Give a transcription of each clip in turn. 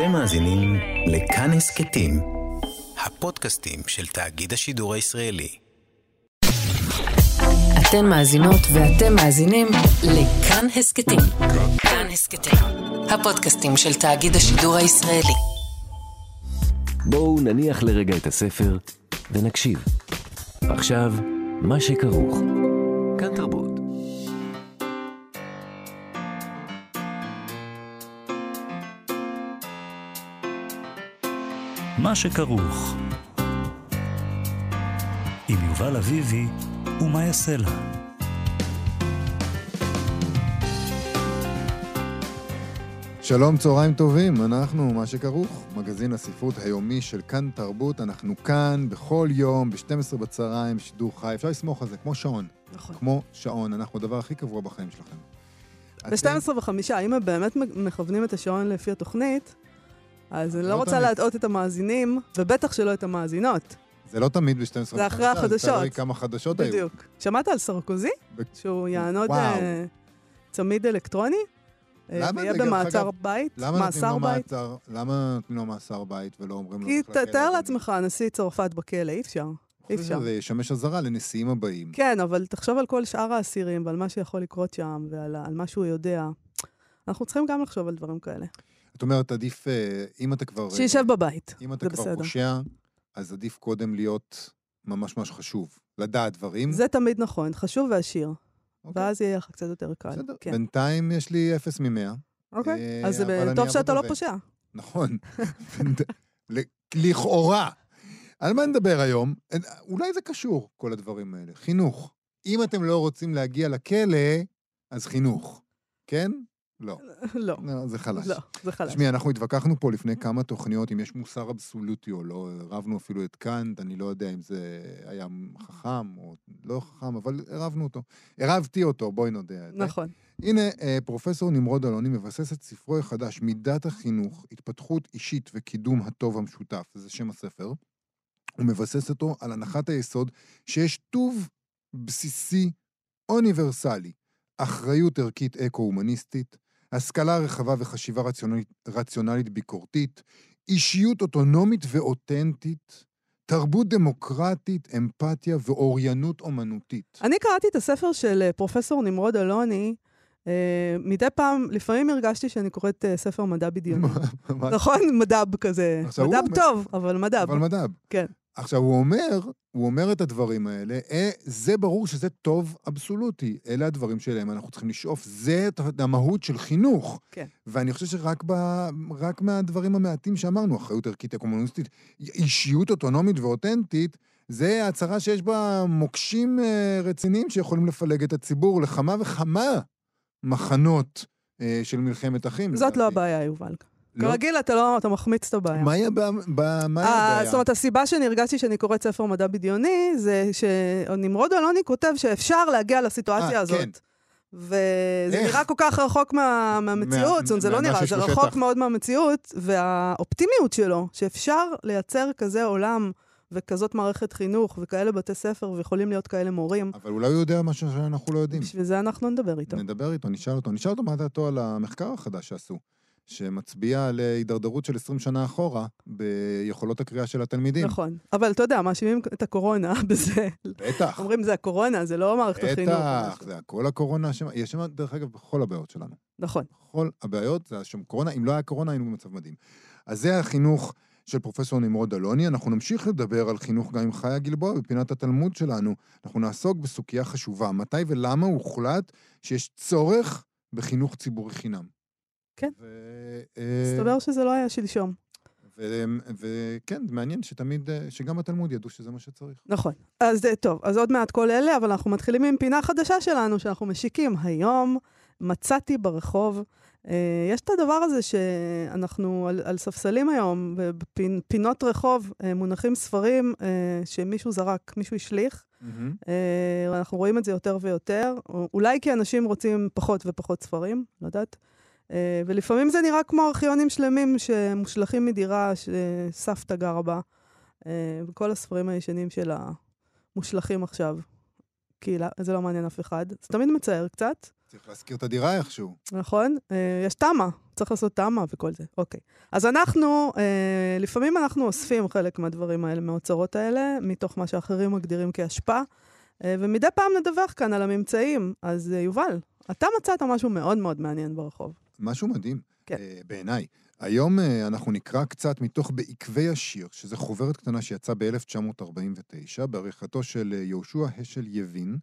אתם מאזינים לכאן הסכתים, הפודקאסטים של תאגיד השידור הישראלי. אתן מאזינות ואתם מאזינים לכאן הסכתים. כאן הסכתים, הפודקאסטים של תאגיד השידור הישראלי. בואו נניח לרגע את הספר ונקשיב. עכשיו, מה שכרוך. כאן תרבות. מה שכרוך. עם יובל אביבי ומה יעשה לה. שלום, צהריים טובים, אנחנו מה שכרוך, מגזין הספרות היומי של כאן תרבות. אנחנו כאן בכל יום, ב-12 בצהריים, בשידור חי. אפשר לסמוך על זה, כמו שעון. נכון. כמו שעון, אנחנו הדבר הכי קבוע בחיים שלכם. ב-12 וחמישה, אם הם באמת מכוונים את השעון לפי התוכנית, אז אני לא לא רוצה. להטעות את המאזינים, ובטח שלא את המאזינות. זה לא תמיד ב-12 וחמישה. זה אחרי החדשות. זה תלוי כמה חדשות היו. בדיוק. שמעת על סרקוזי? שהוא יענוד. אה, צמיד אלקטרוני? אה, למה, ויהיה אגב, במעצר בית? מאסר בית? למה נותנים לו מאסר בית ולא אומרים לו... כי ת- תאר? לעצמך, נשיא צרפת בכלא, אי אפשר. אי אפשר. שזה ישמש אזהרה לנשיאים הבאים. כן, אבל תחשוב על כל שאר האסירים ועל מה שיכול לקרות שם ועל על מה שהוא יודע. אנחנו צריכים גם לחשוב על דברים כאלה. זאת אומרת, עדיף, אה, אם אתה כבר... שישב בבית. אם אתה כבר בסדר. פושע, אז עדיף קודם להיות ממש ממש חשוב. לדעת דברים. זה תמיד נכון, חשוב ועשיר. אוקיי, ואז יהיה לך קצת יותר קל. בסדר. כן. בינתיים יש לי אפס ממאה. אוקיי, אה, אז זה טוב שאתה לא. פושע. נכון. לכאורה. על מה נדבר היום? אה, אולי זה קשור, כל הדברים האלה. חינוך. אם אתם לא רוצים להגיע לכלא, אז חינוך. כן? לא. לא, לא, זה חלש. לא, זה חלש. תשמעי, אנחנו התווכחנו פה לפני כמה תוכניות אם יש מוסר אבסולוטי או לא. רבנו אפילו את קאנט, אני לא יודע אם זה היה חכם או לא חכם, אבל הרבנו אותו. הרבתי אותו, בואי נודה. נכון. הנה, אה, פרופסור נמרוד אלוני מבסס את ספרו החדש, מידת החינוך, התפתחות אישית וקידום הטוב המשותף, זה שם הספר. הוא מבסס אותו על הנחת היסוד שיש טוב בסיסי אוניברסלי, אחריות ערכית אקו-הומניסטית, השכלה רחבה וחשיבה רציונלית, רציונלית ביקורתית, אישיות אוטונומית ואותנטית, תרבות דמוקרטית, אמפתיה ואוריינות אומנותית. אני קראתי את הספר של אה, פרופסור נמרוד אלוני. אה, מדי פעם, לפעמים הרגשתי שאני קוראת אה, ספר מדע בדיוני. נכון? מדב כזה. מדב אומר- טוב, אבל מדב. אבל מדב. כן. עכשיו, הוא אומר, הוא אומר את הדברים האלה, אה, זה ברור שזה טוב אבסולוטי. אלה הדברים שאליהם אנחנו צריכים לשאוף. זה המהות של חינוך. כן. ואני חושב שרק ב, רק מהדברים המעטים שאמרנו, אחריות ערכית הקומוניסטית, אישיות אוטונומית ואותנטית, זה הצהרה שיש בה מוקשים אה, רציניים שיכולים לפלג את הציבור לכמה וכמה מחנות אה, של מלחמת אחים. זאת לא לדעתי. הבעיה, יובל. לא? כרגיל, אתה לא, אתה מחמיץ את הבעיה. מה היה אה, הבעיה? זאת אומרת, הסיבה שאני הרגשתי שאני קוראת ספר מדע בדיוני, זה שנמרוד אלוני כותב שאפשר להגיע לסיטואציה אה, הזאת. כן. וזה? נראה כל כך רחוק מה, מהמציאות, זאת אומרת, זה לא נראה, זה. רחוק מאוד מהמציאות, והאופטימיות שלו, שאפשר לייצר כזה עולם וכזאת מערכת חינוך וכאלה בתי ספר, ויכולים להיות כאלה מורים, אבל אולי הוא יודע משהו שאנחנו לא יודעים. בשביל זה אנחנו נדבר איתו. נדבר איתו, נשאל אותו. נשאל אותו מה דעתו על המחקר החדש שעשו, שמצביע על הידרדרות של 20 שנה אחורה ביכולות הקריאה של התלמידים. נכון. אבל אתה יודע, מאשימים את הקורונה בזה. בטח, אומרים, זה הקורונה, זה לא מערכת החינוך. בטח. זה הכל הקורונה אשמה. יש שם, דרך אגב, בכל הבעיות שלנו. נכון. בכל הבעיות, זה שם קורונה. אם לא היה קורונה, היינו במצב מדהים. אז זה החינוך של פרופסור נמרוד אלוני. אנחנו נמשיך לדבר על חינוך גם עם חיה גלבוע בפינת התלמוד שלנו. אנחנו נעסוק בסוגיה חשובה, מתי ולמה הוחלט שיש צורך בחינוך ציבורי חינם. כן. ו- אה, מסתבר שזה לא היה שלשום. ו- וכן, מעניין שתמיד, אה, שגם התלמוד ידעו שזה מה שצריך. נכון. אז אה, טוב, אז עוד מעט כל אלה, אבל אנחנו מתחילים עם פינה חדשה שלנו, שאנחנו משיקים היום. מצאתי ברחוב. אה, יש את הדבר הזה שאנחנו על, על ספסלים היום, ובפינות רחוב אה, מונחים ספרים אה, שמישהו זרק, מישהו השליך. אה, אנחנו רואים את זה יותר ויותר, או- אולי כי אנשים רוצים פחות ופחות ספרים, לא יודעת. אה, ולפעמים זה נראה כמו ארכיונים שלמים שמושלכים מדירה שסבתא גרה בה, אה, וכל הספרים הישנים שלה מושלכים עכשיו, כי לא- זה לא מעניין אף אחד. זה תמיד מצער קצת. צריך להשכיר את הדירה איכשהו. נכון? אה, יש תמ"א, צריך לעשות תמ"א וכל זה. אוקיי. אז אנחנו, אה, לפעמים אנחנו אוספים חלק מהדברים האלה, מהאוצרות האלה, מתוך מה שאחרים מגדירים כאשפה, אה, ומדי פעם נדווח כאן על הממצאים. אז אה, יובל, אתה מצאת משהו מאוד מאוד מעניין ברחוב. משהו מדהים, כן. אה, בעיניי. היום אה, אנחנו נקרא קצת מתוך בעקבי השיר, שזה חוברת קטנה שיצאה ב-1949, בעריכתו של אה, יהושע השל יבין.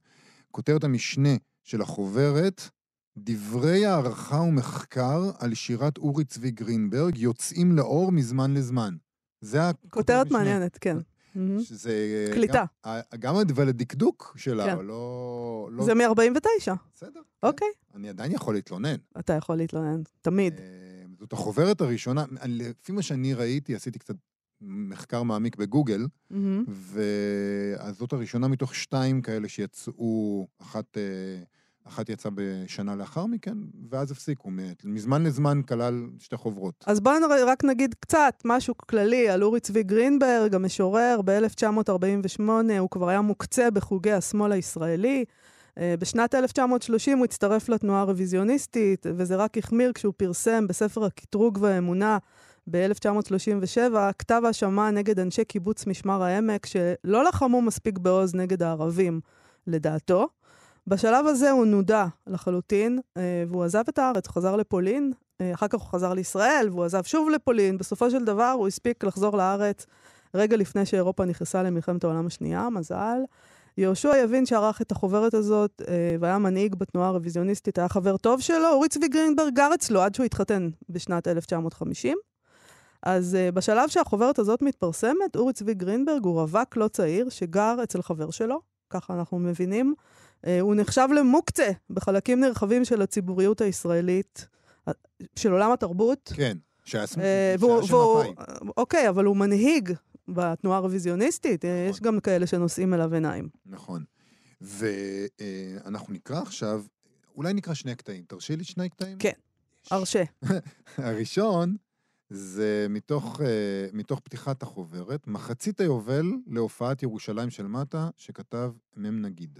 כותרת המשנה של החוברת, דברי הערכה ומחקר על שירת אורי צבי גרינברג יוצאים לאור מזמן לזמן. זה הכותרת. מעניינת, כן. מהמם. שזה... קליטה. גם, אבל הדקדוק שלה, כן. לא... לא זה מ-49, בסדר. כן. אוקיי. אני עדיין יכול להתלונן. אתה יכול להתלונן, תמיד. אה, זאת החוברת הראשונה, לפי מה שאני ראיתי, עשיתי קצת מחקר מעמיק בגוגל, מהמם. וזאת הראשונה מתוך שתיים כאלה שיצאו, אחת, אה, אחת יצאה בשנה לאחר מכן, ואז הפסיקו. מזמן לזמן כלל שתי חוברות. אז בואו רק נגיד קצת, משהו כללי על אורי צבי גרינברג, המשורר, ב-1948 הוא כבר היה מוקצה בחוגי השמאל הישראלי. אה, בשנת 1930 הוא הצטרף לתנועה הרוויזיוניסטית, וזה רק החמיר כשהוא פרסם בספר הקטרוג והאמונה ב-1937 כתב האשמה נגד אנשי קיבוץ משמר העמק, שלא לחמו מספיק בעוז נגד הערבים, לדעתו. בשלב הזה הוא נודע לחלוטין, אה, והוא עזב את הארץ, חזר לפולין, אה, אחר כך הוא חזר לישראל, והוא עזב שוב לפולין. בסופו של דבר הוא הספיק לחזור לארץ רגע לפני שאירופה נכנסה למלחמת העולם השנייה, מזל. יהושע יבין שערך את החוברת הזאת אה, והיה מנהיג בתנועה הרוויזיוניסטית, היה חבר טוב שלו, אורי צבי גרינברג גר אצלו עד שהוא התחתן בשנת 1950. אז uh, בשלב שהחוברת הזאת מתפרסמת, אורי צבי גרינברג הוא רווק לא צעיר שגר אצל חבר שלו, ככה אנחנו מבינים. Uh, הוא נחשב למוקצה בחלקים נרחבים של הציבוריות הישראלית, אה, של עולם התרבות. כן, שהיה אה, שהיה והוא- של והוא- מפא"י. אוקיי, אבל הוא מנהיג בתנועה הרוויזיוניסטית, אה, נכון. יש גם כאלה שנושאים אליו עיניים. נכון. ואנחנו נקרא עכשיו, אולי נקרא שני קטעים. תרשי לי שני קטעים? כן. הרשה. הראשון זה מתוך, אה, מתוך פתיחת החוברת, מחצית היובל להופעת ירושלים של מטה, שכתב מ"ם נגיד.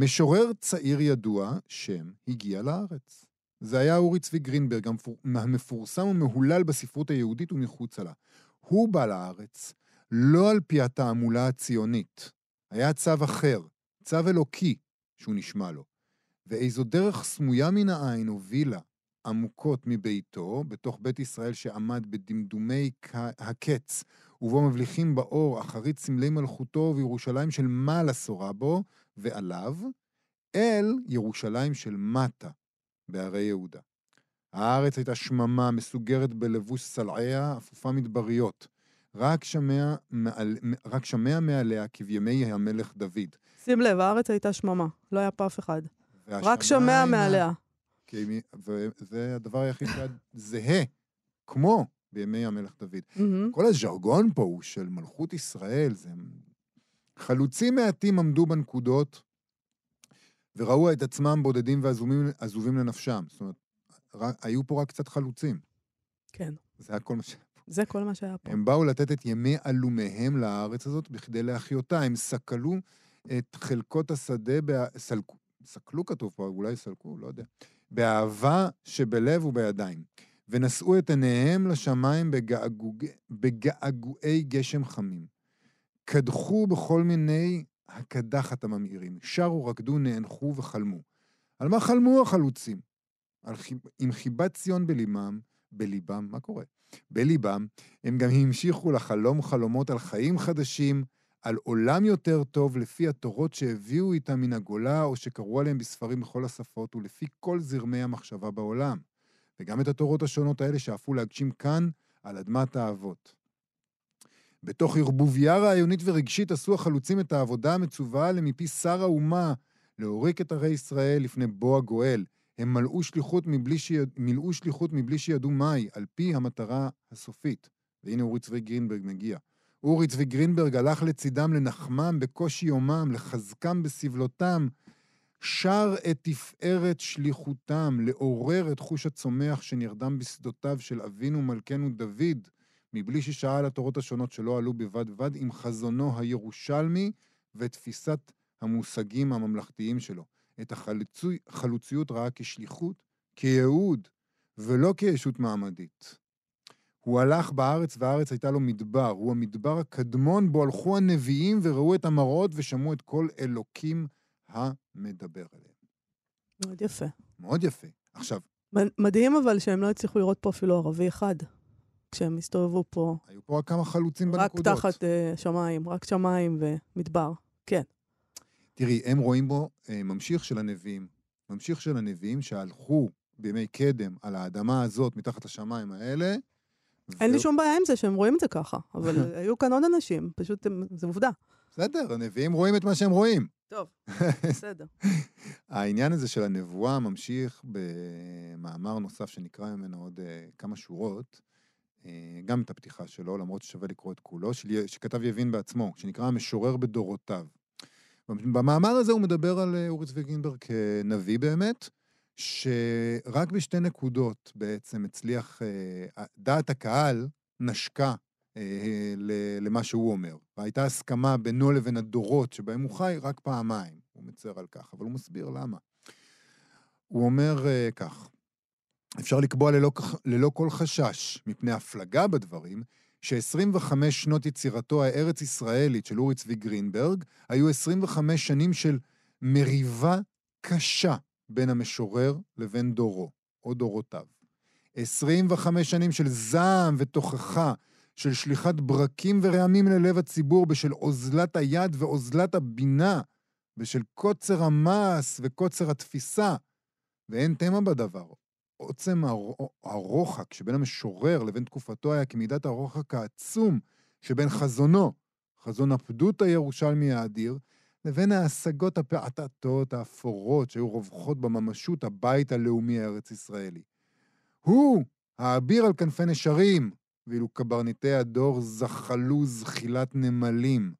משורר צעיר ידוע, שם, הגיע לארץ. זה היה אורי צבי גרינברג, המפור- המפורסם ומהולל בספרות היהודית ומחוצה לה. הוא בא לארץ לא על פי התעמולה הציונית. היה צו אחר, צו אלוקי, שהוא נשמע לו. ואיזו דרך סמויה מן העין הובילה עמוקות מביתו, בתוך בית ישראל שעמד בדמדומי הקץ, ובו מבליחים באור אחרית סמלי מלכותו וירושלים של מעלה שורה בו, ועליו, אל ירושלים של מטה, בהרי יהודה. הארץ הייתה שממה, מסוגרת בלבוש סלעיה, אפופה מדבריות. רק שמע, מעל, רק שמע מעליה כבימי המלך דוד. שים לב, הארץ הייתה שממה, לא היה פה אף אחד. רק שמע מעליה. כי מי- וזה הדבר היחיד שהיה זהה, כמו בימי המלך דוד. מהמם. כל הז'רגון פה הוא של מלכות ישראל, זה... חלוצים מעטים עמדו בנקודות וראו את עצמם בודדים ועזובים עזובים לנפשם. זאת אומרת, רק, היו פה רק קצת חלוצים. כן, זה היה כל מה ש... זה כל מה שהיה פה. הם באו לתת את ימי עלומיהם לארץ הזאת בכדי להחיותה. הם סקלו את חלקות השדה, בא... סלקו, סקלו כתוב פה, אולי סלקו, לא יודע. באהבה שבלב ובידיים. ונשאו את עיניהם לשמיים בגעגוג... בגעגועי גשם חמים. קדחו בכל מיני הקדחת הממאירים. שרו, רקדו, נאנחו וחלמו. על מה חלמו החלוצים? על חיב... עם חיבת ציון בליבם, בליבם, מה קורה? בליבם, הם גם המשיכו לחלום חלומות על חיים חדשים, על עולם יותר טוב, לפי התורות שהביאו איתם מן הגולה, או שקראו עליהם בספרים בכל השפות, ולפי כל זרמי המחשבה בעולם. וגם את התורות השונות האלה שאפו להגשים כאן, על אדמת האבות. בתוך ערבוביה רעיונית ורגשית עשו החלוצים את העבודה המצווה עליהם מפי שר האומה, להוריק את ערי ישראל לפני בוא הגואל. הם מלאו שליחות מבלי, שיד... מילאו שליחות מבלי שידעו מהי, על פי המטרה הסופית. והנה אורי צבי גרינברג מגיע. אורי צבי גרינברג הלך לצידם לנחמם בקושי יומם, לחזקם בסבלותם, שר את תפארת שליחותם, לעורר את חוש הצומח שנרדם בשדותיו של אבינו מלכנו דוד, מבלי ששאל התורות השונות שלא עלו בבד בבד עם חזונו הירושלמי ותפיסת המושגים הממלכתיים שלו. את החלוצי- החלוציות ראה כשליחות, כייעוד, ולא כישות מעמדית. הוא הלך בארץ והארץ הייתה לו מדבר, הוא המדבר הקדמון בו הלכו הנביאים וראו את המראות ושמעו את כל אלוקים המדבר עליהם. מאוד יפה. מאוד יפה. עכשיו, מדהים אבל שהם לא הצליחו לראות פה אפילו ערבי אחד, כשהם הסתובבו פה, היו פה רק כמה חלוצים רק בנקודות. תחת אה, שמיים, רק שמיים ומדבר. כן. תראי, הם רואים בו אה, ממשיך של הנביאים. ממשיך של הנביאים שהלכו בימי קדם על האדמה הזאת, מתחת לשמיים האלה. אין לי ו- שום בעיה עם זה שהם רואים את זה ככה, אבל היו כאן עוד אנשים, פשוט הם- זו עובדה. בסדר, הנביאים רואים את מה שהם רואים. טוב, בסדר. העניין הזה של הנבואה ממשיך במאמר נוסף שנקרא ממנו עוד אה, כמה שורות, גם את הפתיחה שלו, למרות ששווה לקרוא את כולו, של, שכתב יבין בעצמו, שנקרא המשורר בדורותיו. במאמר הזה הוא מדבר על אה, אורי צבי גינברג כנביא באמת, שרק בשתי נקודות בעצם הצליח, אה, דעת הקהל נשקה אה, למה שהוא אומר. והייתה הסכמה בינו לבין הדורות שבהם הוא חי רק פעמיים. הוא מצר על כך, אבל הוא מסביר למה. הוא אומר אה, כך, אפשר לקבוע ללא, ללא כל חשש מפני הפלגה בדברים, ש-25 שנות יצירתו הארץ-ישראלית של אורי צבי גרינברג היו 25 שנים של מריבה קשה בין המשורר לבין דורו, או דורותיו. 25 שנים של זעם ותוכחה, של שליחת ברקים ורעמים ללב הציבור בשל אוזלת היד ואוזלת הבינה, בשל קוצר המעש וקוצר התפיסה. ואין תמה בדבר. עוצם הר- הרוחק שבין המשורר לבין תקופתו היה כמידת הרוחק העצום שבין חזונו, חזון הפדות הירושלמי האדיר, לבין ההשגות הפעטטות האפורות שהיו רווחות בממשות הבית הלאומי הארץ-ישראלי. הוא, האביר על כנפי נשרים, ואילו קברניטי הדור זחלו זחילת נמלים.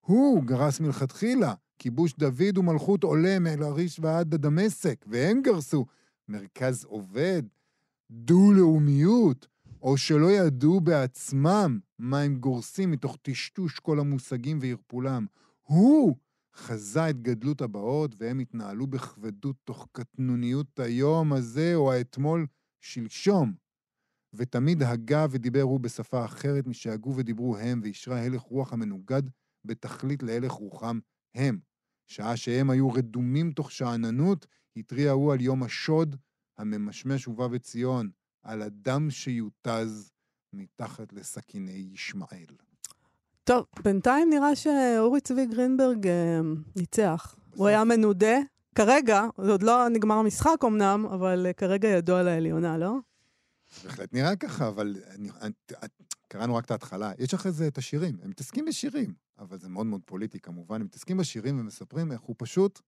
הוא גרס מלכתחילה, כיבוש דוד ומלכות עולה מאל-עריש ועד דמשק, והם גרסו מרכז עובד, דו-לאומיות, או שלא ידעו בעצמם מה הם גורסים מתוך טשטוש כל המושגים וערפולם. הוא חזה את גדלות הבאות, והם התנהלו בכבדות תוך קטנוניות היום הזה או האתמול שלשום. ותמיד הגה ודיבר הוא בשפה אחרת משהגו ודיברו הם, ואישרה הלך רוח המנוגד בתכלית להלך רוחם הם. שעה שהם היו רדומים תוך שאננות, התריע הוא על יום השוד הממשמש ובא בציון, על הדם שיותז מתחת לסכיני ישמעאל. טוב, בינתיים נראה שאורי צבי גרינברג אה, ניצח. הוא היה מנודה. כרגע, עוד לא נגמר המשחק אמנם, אבל אה, כרגע ידוע על העליונה, לא? בהחלט נראה ככה, אבל אני, אני, קראנו רק את ההתחלה. יש אחרי זה את השירים, הם מתעסקים בשירים, אבל זה מאוד מאוד פוליטי כמובן, הם מתעסקים בשירים ומספרים איך הוא פשוט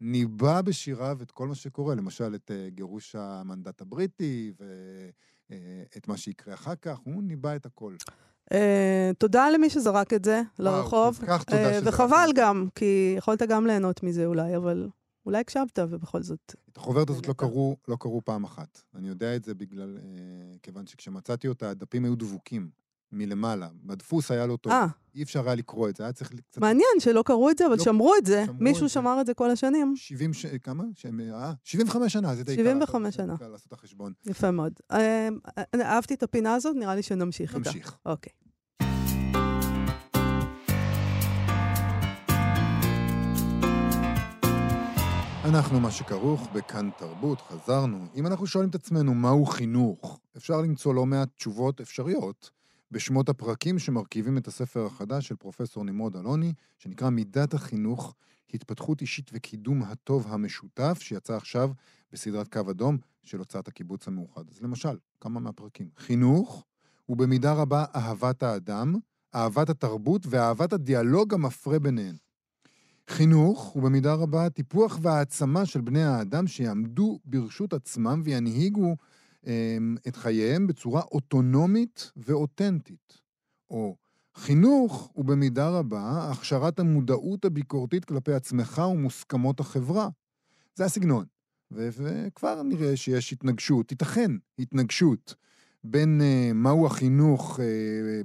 ניבא בשיריו את כל מה שקורה, למשל את uh, גירוש המנדט הבריטי ואת מה שיקרה אחר כך, הוא ניבא את הכל. אה, תודה למי שזרק את זה לרחוב. כל כך תודה אה, שזרקת וחבל. גם, כי יכולת גם ליהנות מזה אולי, אבל אולי הקשבת ובכל זאת. את החוברת הזאת לא. קראו, לא קראו פעם אחת. אני יודע את זה בגלל, אה, כיוון שכשמצאתי אותה, הדפים היו דבוקים מלמעלה. בדפוס היה לא טוב. אה, אי אפשר היה לקרוא את זה, היה צריך קצת... מעניין שלא קראו את זה, אבל לא, שמרו את זה. שמרו מישהו את זה. שמר את זה כל השנים. 70, ש... כמה? שהם, אה, 75 שנה, זה די קל. 75 זה שנה. לעשות את החשבון. יפה מאוד. אה, אני אהבתי את הפינה הזאת, נראה לי שנמשיך איתה. נמשיך. אוקיי. אנחנו מה שכרוך בכאן תרבות, חזרנו. אם אנחנו שואלים את עצמנו מהו חינוך, אפשר למצוא לא מעט תשובות אפשריות בשמות הפרקים שמרכיבים את הספר החדש של פרופסור נמרוד אלוני, שנקרא מידת החינוך, התפתחות אישית וקידום הטוב המשותף, שיצא עכשיו בסדרת קו אדום של הוצאת הקיבוץ המאוחד. אז למשל, כמה מהפרקים. חינוך הוא במידה רבה אהבת האדם, אהבת התרבות ואהבת הדיאלוג המפרה ביניהן. חינוך הוא במידה רבה טיפוח והעצמה של בני האדם שיעמדו ברשות עצמם וינהיגו את חייהם בצורה אוטונומית ואותנטית. או חינוך הוא במידה רבה הכשרת המודעות הביקורתית כלפי עצמך ומוסכמות החברה. זה הסגנון. וכבר נראה שיש התנגשות, תיתכן התנגשות, בין uh, מהו החינוך uh,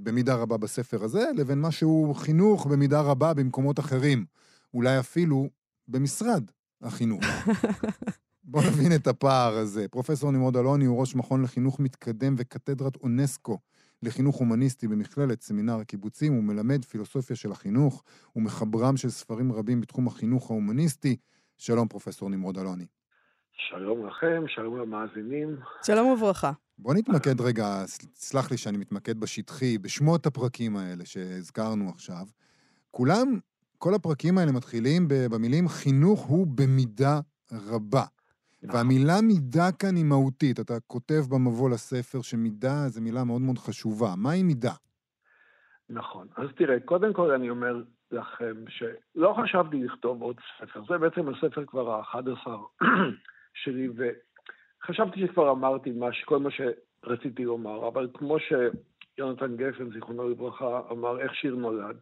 במידה רבה בספר הזה, לבין מה שהוא חינוך במידה רבה במקומות אחרים. אולי אפילו במשרד החינוך. בואו נבין את הפער הזה. פרופסור נמרוד אלוני הוא ראש מכון לחינוך מתקדם וקתדרת אונסקו לחינוך הומניסטי במכללת סמינר הקיבוצים, הוא מלמד פילוסופיה של החינוך, הוא מחברם של ספרים רבים בתחום החינוך ההומניסטי. שלום, פרופסור נמרוד אלוני. שלום לכם, שלום למאזינים. שלום וברכה. בוא נתמקד רגע, סלח לי שאני מתמקד בשטחי, בשמות הפרקים האלה שהזכרנו עכשיו. כולם, כל הפרקים האלה מתחילים במילים חינוך הוא במידה רבה. נכון. והמילה מידה כאן היא מהותית. אתה כותב במבוא לספר שמידה זו מילה מאוד מאוד חשובה. מהי מידה? נכון. אז תראה, קודם כל אני אומר לכם שלא חשבתי לכתוב עוד ספר. זה בעצם הספר כבר ה-11 שלי, וחשבתי שכבר אמרתי מש, כל מה שרציתי לומר, אבל כמו שיונתן גפן, זיכרונו לברכה, אמר, איך שיר נולד,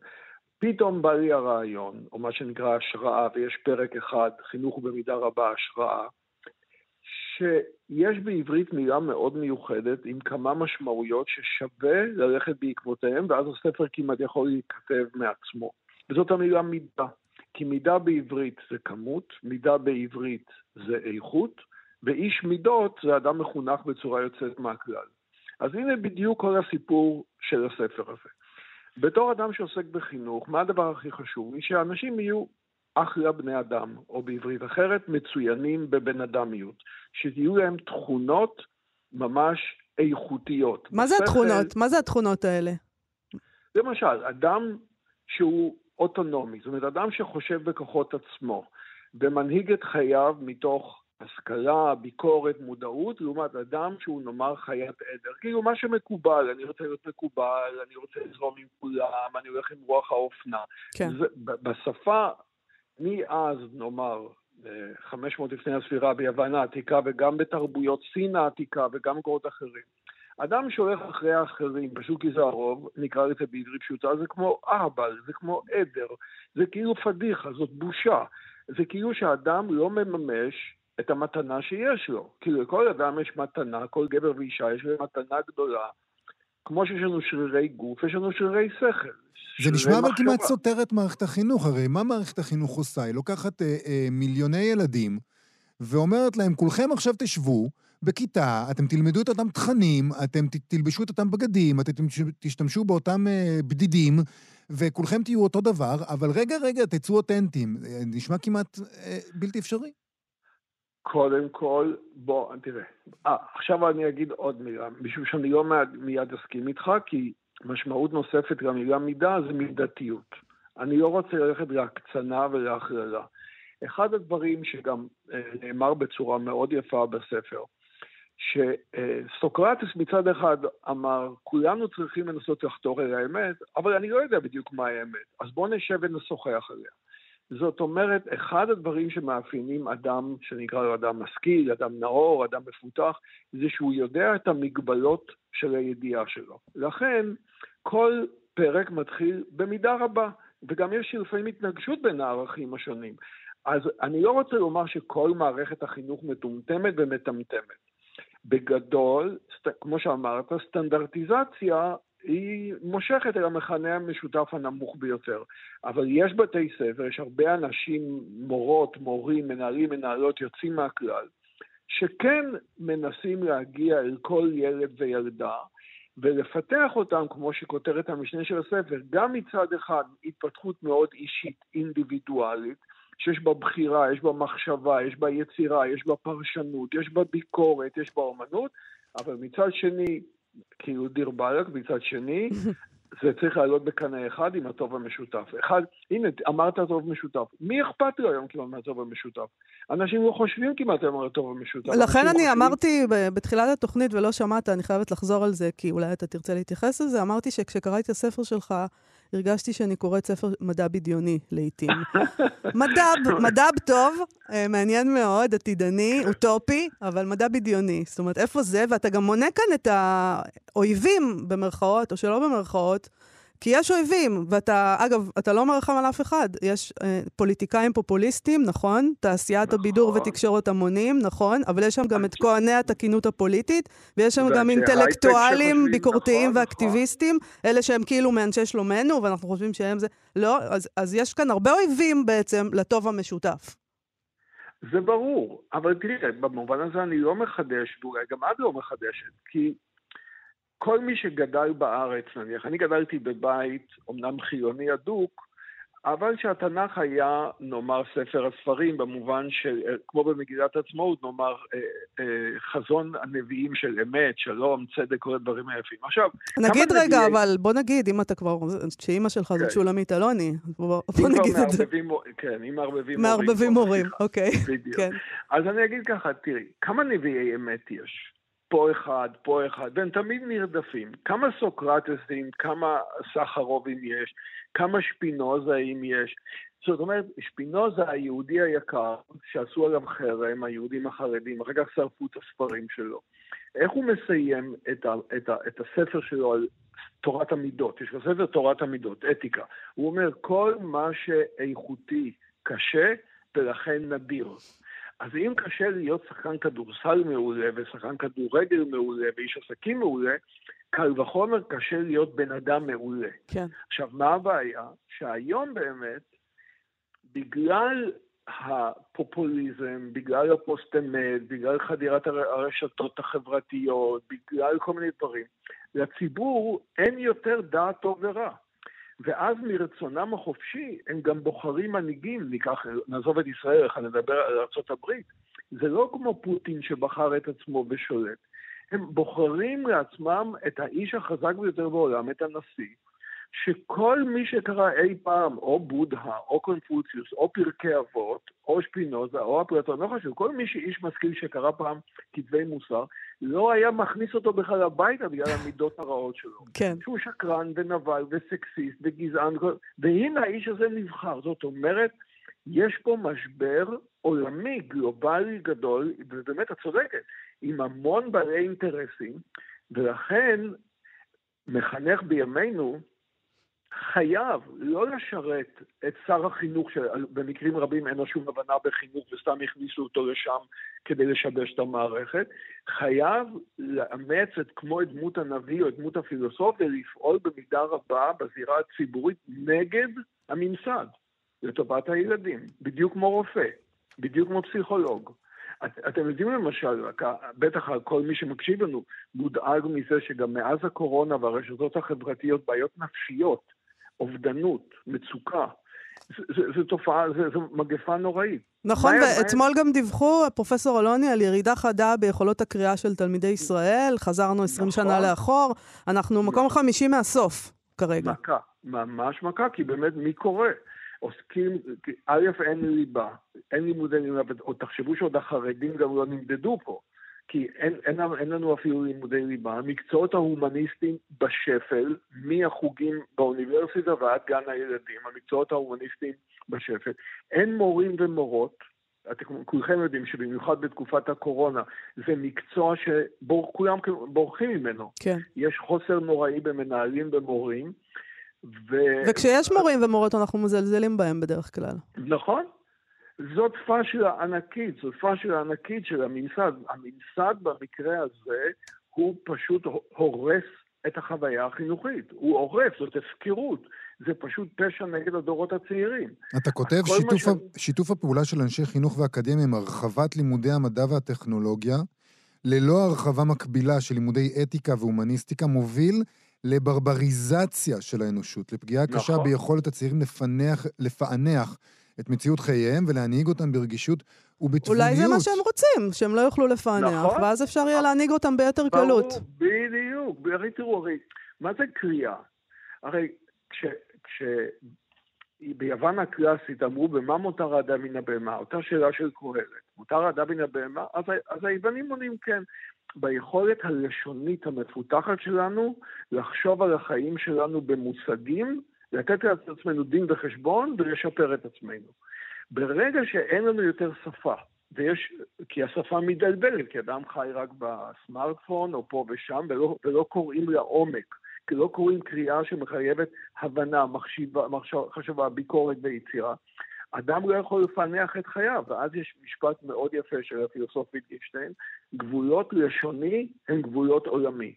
פתאום בא לי הרעיון, או מה שנקרא השראה, ויש פרק אחד, חינוך במידה רבה השראה, שיש בעברית מילה מאוד מיוחדת עם כמה משמעויות ששווה ללכת בעקבותיהם, ואז הספר כמעט יכול להיכתב מעצמו. וזאת המילה מידה. כי מידה בעברית זה כמות, מידה בעברית זה איכות, ואיש מידות זה אדם מחונך בצורה יוצאת מהכלל. אז הנה בדיוק כל הסיפור של הספר הזה. בתור אדם שעוסק בחינוך, מה הדבר הכי חשוב? שאנשים יהיו אחלה בני אדם, או בעברית אחרת, מצוינים בבן אדמיות. שיהיו להם תכונות ממש איכותיות. מה זה התכונות? מה זה התכונות האלה? למשל, אדם שהוא אוטונומי, זאת אומרת, אדם שחושב בכוחות עצמו, ומנהיג את חייו מתוך השכלה, ביקורת, מודעות, לעומת אדם שהוא נאמר חיית עדר. כאילו מה שמקובל, אני רוצה להיות מקובל, אני רוצה לזרום עם כולם, אני הולך עם רוח האופנה. כן. זה, בשפה, מאז נאמר, 500 לפני הספירה ביוון העתיקה וגם בתרבויות סין העתיקה וגם מקורות אחרים. אדם שהולך אחרי האחרים, פשוט כי זה הרוב, נקרא לזה בעברית פשוטה, זה כמו אהבל, זה כמו עדר, זה כאילו פדיחה, זאת בושה. זה כאילו שאדם לא מממש את המתנה שיש לו. כאילו לכל אדם יש מתנה, כל גבר ואישה יש להם מתנה גדולה. כמו שיש לנו שרירי גוף, יש לנו שרירי שכל. זה נשמע אבל כמעט סותר את מערכת החינוך, הרי מה מערכת החינוך עושה? היא לוקחת אה, אה, מיליוני ילדים ואומרת להם, כולכם עכשיו תשבו בכיתה, אתם תלמדו את אותם תכנים, אתם תלבשו את אותם בגדים, אתם תשתמשו באותם אה, בדידים, וכולכם תהיו אותו דבר, אבל רגע, רגע, תצאו אותנטיים. אה, נשמע כמעט אה, בלתי אפשרי. קודם כל, בוא, תראה. אה, עכשיו אני אגיד עוד מילה, משום שאני לא מיד אסכים איתך, כי משמעות נוספת למילה מידה זה מידתיות. אני לא רוצה ללכת להקצנה ולהכללה. אחד הדברים שגם אה, נאמר בצורה מאוד יפה בספר, שסוקרטס מצד אחד אמר, כולנו צריכים לנסות לחתור אל האמת, אבל אני לא יודע בדיוק מה האמת, אז בואו נשב ונשוחח עליה. זאת אומרת, אחד הדברים שמאפיינים אדם שנקרא לו אדם משכיל, אדם נאור, אדם מפותח, זה שהוא יודע את המגבלות של הידיעה שלו. לכן, כל פרק מתחיל במידה רבה, וגם יש לפעמים התנגשות בין הערכים השונים. אז אני לא רוצה לומר שכל מערכת החינוך מטומטמת ומטמטמת. בגדול, כמו שאמרת, סטנדרטיזציה היא מושכת אל המכנה המשותף הנמוך ביותר. אבל יש בתי ספר, יש הרבה אנשים, מורות, מורים, מנהלים, מנהלות, יוצאים מהכלל, שכן מנסים להגיע אל כל ילד וילדה, ולפתח אותם, כמו שכותרת המשנה של הספר, גם מצד אחד התפתחות מאוד אישית, אינדיבידואלית, שיש בה בחירה, יש בה מחשבה, יש בה יצירה, יש בה פרשנות, יש בה ביקורת, יש בה אומנות, אבל מצד שני, כאילו דיר באלק, מצד שני, זה צריך לעלות בקנה אחד עם הטוב המשותף. אחד, הנה, אמרת טוב משותף. מי אכפת לו היום כמעט מהטוב המשותף? אנשים לא חושבים כמעט היום על הטוב המשותף. לכן אני חושבים... אמרתי בתחילת התוכנית, ולא שמעת, אני חייבת לחזור על זה, כי אולי אתה תרצה להתייחס לזה, אמרתי שכשקראתי את הספר שלך, הרגשתי שאני קוראת ספר מדע בדיוני לעיתים. מדע, מדע טוב, אה, מעניין מאוד, עתידני, אוטופי, אבל מדע בדיוני. זאת אומרת, איפה זה? ואתה גם מונה כאן את האויבים, במרכאות, או שלא במרכאות, כי יש אויבים, ואתה, אגב, אתה לא מרחם על אף אחד. יש אה, פוליטיקאים פופוליסטים, נכון? תעשיית נכון. הבידור ותקשורת המונים, נכון? אבל יש שם גם את כהני התקינות הפוליטית, ויש שם גם אינטלקטואלים ביקורתיים נכון, ואקטיביסטים, נכון. אלה שהם כאילו מאנשי שלומנו, ואנחנו חושבים שהם זה... לא, אז, אז יש כאן הרבה אויבים בעצם לטוב המשותף. זה ברור, אבל תראה, במובן הזה אני לא מחדש, ואולי גם את לא מחדשת, כי כל מי שגדל בארץ, נניח, אני גדלתי בבית, אמנם חילוני אדוק, אבל שהתנ"ך היה, נאמר, ספר הספרים, במובן של, כמו במגילת עצמאות, נאמר, אה, אה, חזון הנביאים של אמת, שלום, צדק, כל הדברים היפים. עכשיו, נגיד רגע, נביאי... אבל בוא נגיד, אם אתה כבר, שאימא שלך כן. זאת שולמית אלוני, בוא, בוא נגיד את זה. כן, אם מערבבים מורים. מערבבים מורים, אוקיי. בדיוק. כן. אז אני אגיד ככה, תראי, כמה נביאי אמת יש? פה אחד, פה אחד, והם תמיד נרדפים. כמה סוקרטסים, כמה סחרובים יש, כמה שפינוזאים יש. זאת אומרת, שפינוזה היהודי היקר, שעשו עליו חרם, היהודים החרדים, אחר כך שרפו את הספרים שלו. איך הוא מסיים את, ה, את, ה, את הספר שלו על תורת המידות? יש לו ספר תורת המידות, אתיקה. הוא אומר, כל מה שאיכותי קשה, ולכן נדיר. אז אם קשה להיות שחקן כדורסל מעולה ושחקן כדורגל מעולה ואיש עסקים מעולה, קל וחומר קשה להיות בן אדם מעולה. כן. עכשיו, מה הבעיה? שהיום באמת, בגלל הפופוליזם, בגלל הפוסט-אמת, בגלל חדירת הרשתות החברתיות, בגלל כל מיני דברים, לציבור אין יותר דעת טוב ורע. ואז מרצונם החופשי הם גם בוחרים מנהיגים, ניקח, נעזוב את ישראל, איך נדבר על ארה"ב, זה לא כמו פוטין שבחר את עצמו ושולט. הם בוחרים לעצמם את האיש החזק ביותר בעולם, את הנשיא, שכל מי שקרא אי פעם, או בודהה, או קונפוציוס, או פרקי אבות, או שפינוזה, או אפלטון, לא חשוב, כל מי שאיש משכיל שקרא פעם כתבי מוסר, לא היה מכניס אותו בכלל הביתה בגלל המידות הרעות שלו. כן. שהוא שקרן ונבל וסקסיסט וגזען, והנה האיש הזה נבחר. זאת אומרת, יש פה משבר עולמי, גלובלי גדול, ובאמת את צודקת, עם המון בעלי אינטרסים, ולכן מחנך בימינו חייב לא לשרת את שר החינוך, שבמקרים רבים אין לו שום הבנה בחינוך וסתם הכניסו אותו לשם כדי לשבש את המערכת, חייב לאמץ את כמו את דמות הנביא או את דמות הפילוסוף ולפעול במידה רבה בזירה הציבורית נגד הממסד, לטובת הילדים, בדיוק כמו רופא, בדיוק כמו פסיכולוג. את, אתם יודעים למשל, בטח כל מי שמקשיב לנו מודאג מזה שגם מאז הקורונה והרשתות החברתיות, בעיות נפשיות, אובדנות, מצוקה. זו תופעה, זו מגפה נוראית. נכון, ואתמול גם דיווחו, פרופסור אלוני, על ירידה חדה ביכולות הקריאה של תלמידי ישראל, חזרנו 20 נכון. שנה לאחור, אנחנו מקום נכון. חמישי מהסוף כרגע. מכה, ממש מכה, כי באמת מי קורא? עוסקים, א', אין ליבה, אין לימודי ליבה, או תחשבו שעוד החרדים גם לא נמדדו פה. כי אין, אין, אין לנו אפילו לימודי ליבה. המקצועות ההומניסטיים בשפל, מהחוגים באוניברסיטה ועד גן הילדים, המקצועות ההומניסטיים בשפל. אין מורים ומורות, אתם כולכם יודעים שבמיוחד בתקופת הקורונה, זה מקצוע שכולם בורחים ממנו. כן. יש חוסר נוראי במנהלים ומורים. ו... וכשיש מורים ומורות אנחנו מזלזלים בהם בדרך כלל. נכון, זאת פאשלה ענקית, זאת פאשלה ענקית של הממסד. הממסד במקרה הזה הוא פשוט הורס את החוויה החינוכית. הוא הורס, זאת הפקרות. זה פשוט פשע נגד הדורות הצעירים. אתה כותב שיתוף, ש... שיתוף הפעולה של אנשי חינוך ואקדמיה עם הרחבת לימודי המדע והטכנולוגיה, ללא הרחבה מקבילה של לימודי אתיקה והומניסטיקה, מוביל לברבריזציה של האנושות, לפגיעה נכון. קשה ביכולת הצעירים לפענח, לפענח את מציאות חייהם ולהנהיג אותם ברגישות ובתבוניות. אולי זה מה שהם רוצים, שהם לא יוכלו לפענח, נכון? ואז אפשר יהיה להנהיג אותם ביתר ברור, קלות. בדיוק, הרי תראו, הרי, מה זה קריאה? הרי כש... כש... ביוון הקלאסית אמרו במה מותר האדם מן הבהמה, אותה שאלה של קהלת. מותר האדם מן הבהמה? אז, אז היוונים עונים כן. ביכולת הלשונית המפותחת שלנו לחשוב על החיים שלנו במושגים לתת לעצמנו דין וחשבון ולשפר את עצמנו. ברגע שאין לנו יותר שפה, ויש, כי השפה מדלדלת, כי אדם חי רק בסמארטפון או פה ושם, ולא, ולא קוראים לעומק, כי לא קוראים קריאה שמחייבת הבנה, מחשבה, ביקורת ויצירה. אדם לא יכול לפענח את חייו, ואז יש משפט מאוד יפה של הפילוסוף ויטגנשטיין, גבולות לשוני הם גבולות עולמי.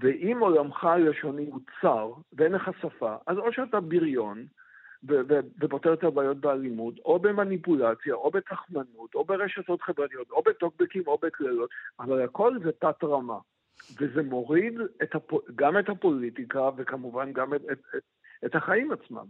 ואם עולמך הלשוני הוא צר ואין לך שפה, אז או שאתה בריון, ופותר את הבעיות באלימות, או במניפולציה, או בתחמנות, או ברשתות חברתיות, או בטוקבקים, או בקללות, אבל הכל זה תת-רמה. וזה מוריד את הפ... גם את הפוליטיקה, וכמובן גם את, את, את, את החיים עצמם.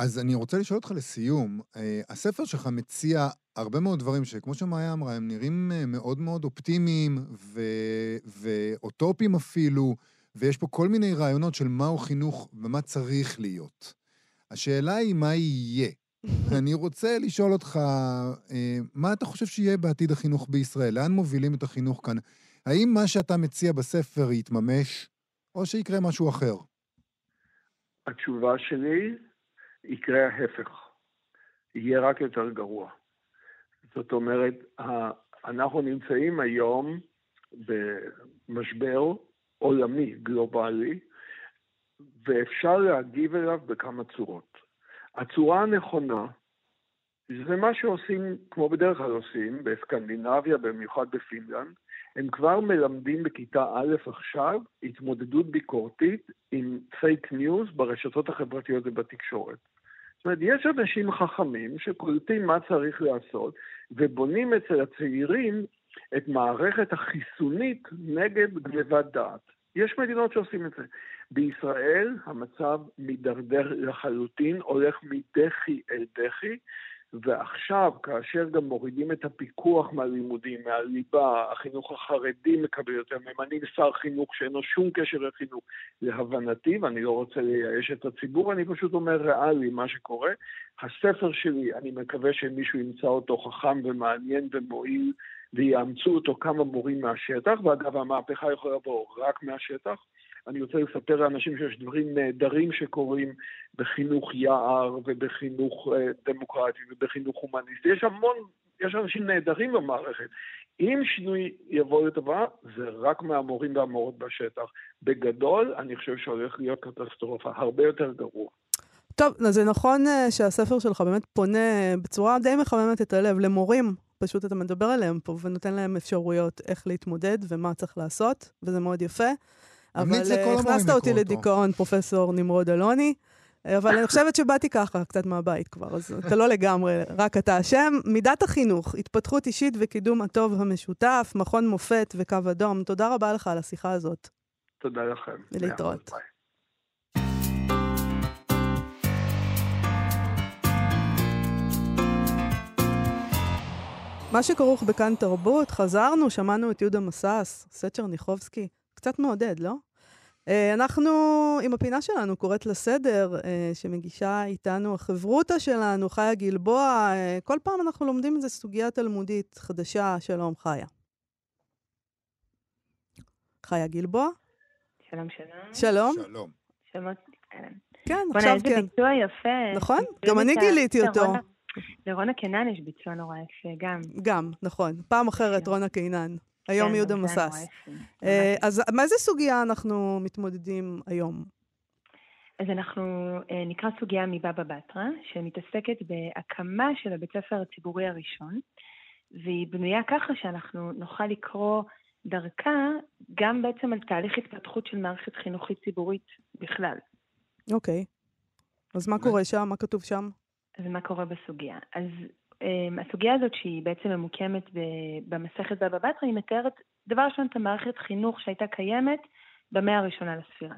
אז אני רוצה לשאול אותך לסיום, אה, הספר שלך מציע הרבה מאוד דברים שכמו שמאיה אמרה, הם נראים אה, מאוד מאוד אופטימיים ו- ואוטופיים אפילו, ויש פה כל מיני רעיונות של מהו חינוך ומה צריך להיות. השאלה היא מה יהיה. אני רוצה לשאול אותך, אה, מה אתה חושב שיהיה בעתיד החינוך בישראל? לאן מובילים את החינוך כאן? האם מה שאתה מציע בספר יתממש, או שיקרה משהו אחר? התשובה שלי, יקרה ההפך. יהיה רק יותר גרוע. זאת אומרת, אנחנו נמצאים היום במשבר עולמי, גלובלי, ואפשר להגיב אליו בכמה צורות. הצורה הנכונה זה מה שעושים, כמו בדרך כלל עושים, בסקנדינביה, במיוחד בפינלנד, הם כבר מלמדים בכיתה א' עכשיו התמודדות ביקורתית עם fake news ברשתות החברתיות ובתקשורת. זאת אומרת, יש אנשים חכמים שקולטים מה צריך לעשות, ובונים אצל הצעירים את מערכת החיסונית נגד גנבת דעת. יש מדינות שעושים את זה. בישראל המצב מידרדר לחלוטין, הולך מדחי אל דחי, ועכשיו, כאשר גם מורידים את הפיקוח מהלימודים, מהליבה, החינוך החרדי מקבל יותר, ממנים שר חינוך שאין לו שום קשר לחינוך, להבנתי, ואני לא רוצה לייאש את הציבור, אני פשוט אומר ריאלי מה שקורה. הספר שלי, אני מקווה שמישהו ימצא אותו חכם ומעניין ומועיל, ויאמצו אותו כמה מורים מהשטח, ואגב, המהפכה יכולה לבוא רק מהשטח. אני רוצה לספר לאנשים שיש דברים נהדרים שקורים בחינוך יער ובחינוך אה, דמוקרטי ובחינוך הומניסטי. יש המון, יש אנשים נהדרים במערכת. אם שינוי יבוא לטובה, זה רק מהמורים והמורות בשטח. בגדול, אני חושב שהולך להיות קטסטרופה, הרבה יותר גרוע. טוב, אז זה נכון אה, שהספר שלך באמת פונה בצורה די מחממת את הלב למורים. פשוט אתה מדבר עליהם פה ונותן להם אפשרויות איך להתמודד ומה צריך לעשות, וזה מאוד יפה. אבל אה, הכנסת אותי לדיכאון, פרופסור נמרוד אלוני. אבל אני חושבת שבאתי ככה, קצת מהבית כבר, אז אתה לא לגמרי, רק אתה אשם. מידת החינוך, התפתחות אישית וקידום הטוב המשותף, מכון מופת וקו אדום. תודה רבה לך על השיחה הזאת. תודה לכם. ולהתראות. מה שכרוך בכאן תרבות, חזרנו, שמענו את יהודה מסס, סט צ'רניחובסקי. קצת מעודד, לא? Uh, אנחנו עם הפינה שלנו, קוראת לסדר, uh, שמגישה איתנו החברותה שלנו, חיה גלבוע. Uh, כל פעם אנחנו לומדים איזו סוגיה תלמודית חדשה. שלום, חיה. חיה גלבוע? שלום, שלום. שלום. שלום. שמות, כן, עכשיו כן. בוא'נה, איזה ביצוע יפה. נכון? גם אני גיליתי אותו. לרונה קינן יש ביצוע נורא יפה, גם. גם, נכון. פעם אחרת כן. רונה קינן. היום כן, יהודה זה מסס. יפה. אה, אז מאיזה סוגיה אנחנו מתמודדים היום? אז אנחנו אה, נקרא סוגיה מבבא בתרא, שמתעסקת בהקמה של הבית ספר הציבורי הראשון, והיא בנויה ככה שאנחנו נוכל לקרוא דרכה גם בעצם על תהליך התפתחות של מערכת חינוכית ציבורית בכלל. אוקיי. אז מה קורה שם? מה כתוב שם? אז מה קורה בסוגיה? אז הסוגיה הזאת, שהיא בעצם ממוקמת במסכת בבא בתרא, היא מתארת דבר ראשון את המערכת חינוך שהייתה קיימת במאה הראשונה לספירה.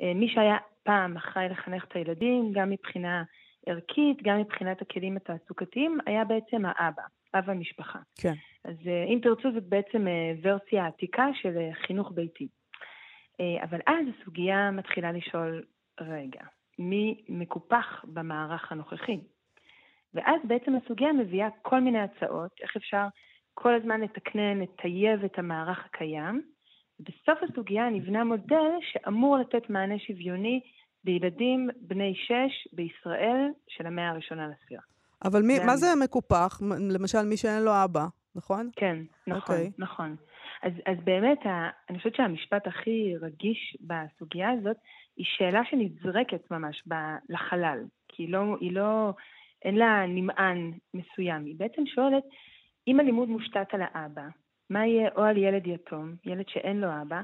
Uh, מי שהיה פעם אחראי לחנך את הילדים, גם מבחינה ערכית, גם מבחינת הכלים התעסוקתיים, היה בעצם האבא, אב המשפחה. כן. אז uh, אם תרצו, זאת בעצם uh, ורסיה עתיקה של uh, חינוך ביתי. אבל אז הסוגיה מתחילה לשאול, רגע, מי מקופח במערך הנוכחי? ואז בעצם הסוגיה מביאה כל מיני הצעות, איך אפשר כל הזמן לתקנן, לטייב את המערך הקיים. בסוף הסוגיה נבנה מודל שאמור לתת מענה שוויוני לילדים בני שש בישראל של המאה הראשונה לספירה. אבל מי, מה. זה מקופח? למשל, מי שאין לו אבא, נכון? כן, נכון, אוקיי. okay. נכון. אז, אז באמת, ה, אני חושבת שהמשפט הכי רגיש בסוגיה הזאת, היא שאלה שנזרקת ממש ב, לחלל, כי היא לא, היא לא, אין לה נמען מסוים. היא בעצם שואלת, אם הלימוד מושתת על האבא, מה יהיה או על ילד יתום, ילד שאין לו אבא,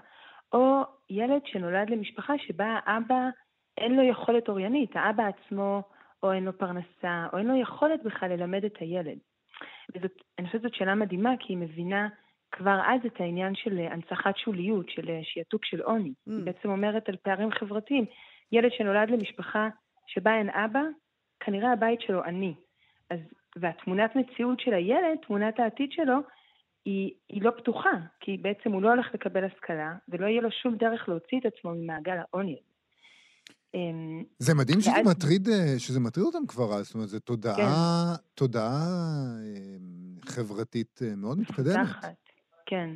או ילד שנולד למשפחה שבה האבא אין לו יכולת אוריינית, האבא עצמו או אין לו פרנסה, או אין לו יכולת בכלל ללמד את הילד. וזאת, אני חושבת שזאת שאלה מדהימה, כי היא מבינה כבר אז את העניין של הנצחת שוליות, של שעתוק של עוני. Mm. היא בעצם אומרת על פערים חברתיים. ילד שנולד למשפחה שבה אין אבא, כנראה הבית שלו עני. אז, והתמונת מציאות של הילד, תמונת העתיד שלו, היא, היא לא פתוחה, כי בעצם הוא לא הולך לקבל השכלה, ולא יהיה לו שום דרך להוציא את עצמו ממעגל העוני. אמ, זה מדהים שזה ואז... מטריד, אה, שזה מטריד אותם כבר זאת אומרת, זו תודעה, כן. תודעה אמ, חברתית אה, מאוד מתקדמת. כן,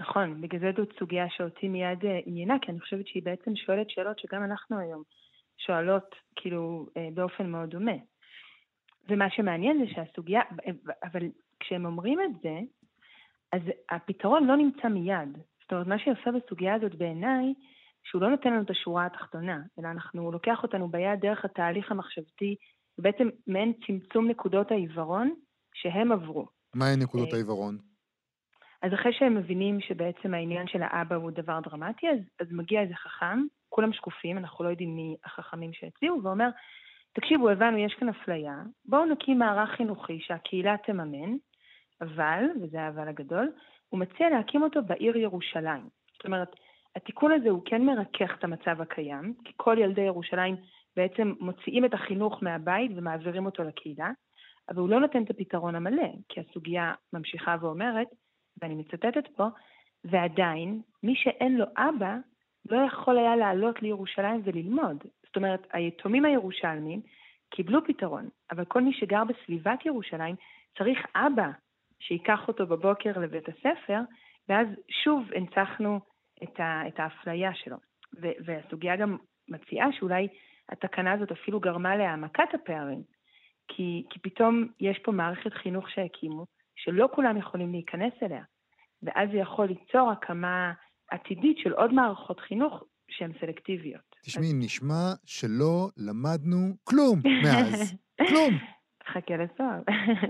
נכון, בגלל זה זאת סוגיה שאותי מיד אה, עניינה, כי אני חושבת שהיא בעצם שואלת שאלות שגם אנחנו היום שואלות, כאילו, באופן מאוד דומה. ומה שמעניין זה שהסוגיה, אבל כשהם אומרים את זה, אז הפתרון לא נמצא מיד. זאת אומרת, מה שעושה בסוגיה הזאת בעיניי, שהוא לא נותן לנו את השורה התחתונה, אלא אנחנו, הוא לוקח אותנו ביד דרך התהליך המחשבתי, ובעצם מעין צמצום נקודות העיוורון שהם עברו. מהן נקודות אה, העיוורון? אז אחרי שהם מבינים שבעצם העניין של האבא הוא דבר דרמטי, אז, אז מגיע איזה חכם, כולם שקופים, אנחנו לא יודעים מי החכמים שהציעו, ואומר, תקשיבו, הבנו, יש כאן אפליה, בואו נקים מערך חינוכי שהקהילה תממן, אבל, וזה האבל הגדול, הוא מציע להקים אותו בעיר ירושלים. זאת אומרת, התיקון הזה הוא כן מרכך את המצב הקיים, כי כל ילדי ירושלים בעצם מוציאים את החינוך מהבית ומעבירים אותו לקהילה, אבל הוא לא נותן את הפתרון המלא, כי הסוגיה ממשיכה ואומרת, ואני מצטטת פה, ועדיין, מי שאין לו אבא, לא יכול היה לעלות לירושלים וללמוד. זאת אומרת, היתומים הירושלמים קיבלו פתרון, אבל כל מי שגר בסביבת ירושלים צריך אבא שייקח אותו בבוקר לבית הספר, ואז שוב הנצחנו את, ה, את האפליה שלו. ו, והסוגיה גם מציעה שאולי התקנה הזאת אפילו גרמה להעמקת הפערים, כי, כי פתאום יש פה מערכת חינוך שהקימו, שלא כולם יכולים להיכנס אליה, ואז זה יכול ליצור הקמה עתידית של עוד מערכות חינוך שהן סלקטיביות. תשמעי, אז... נשמע שלא למדנו כלום מאז. כלום. חכה לסוהר.